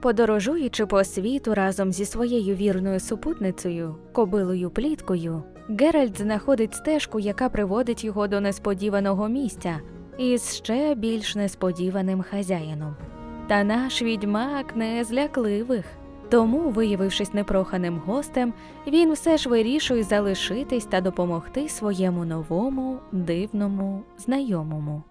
Подорожуючи по світу разом зі своєю вірною супутницею, кобилою пліткою, Геральт знаходить стежку, яка приводить його до несподіваного місця із ще більш несподіваним хазяїном. Та наш відьмак не злякливих. Тому, виявившись непроханим гостем, він все ж вирішує залишитись та допомогти своєму новому, дивному знайомому.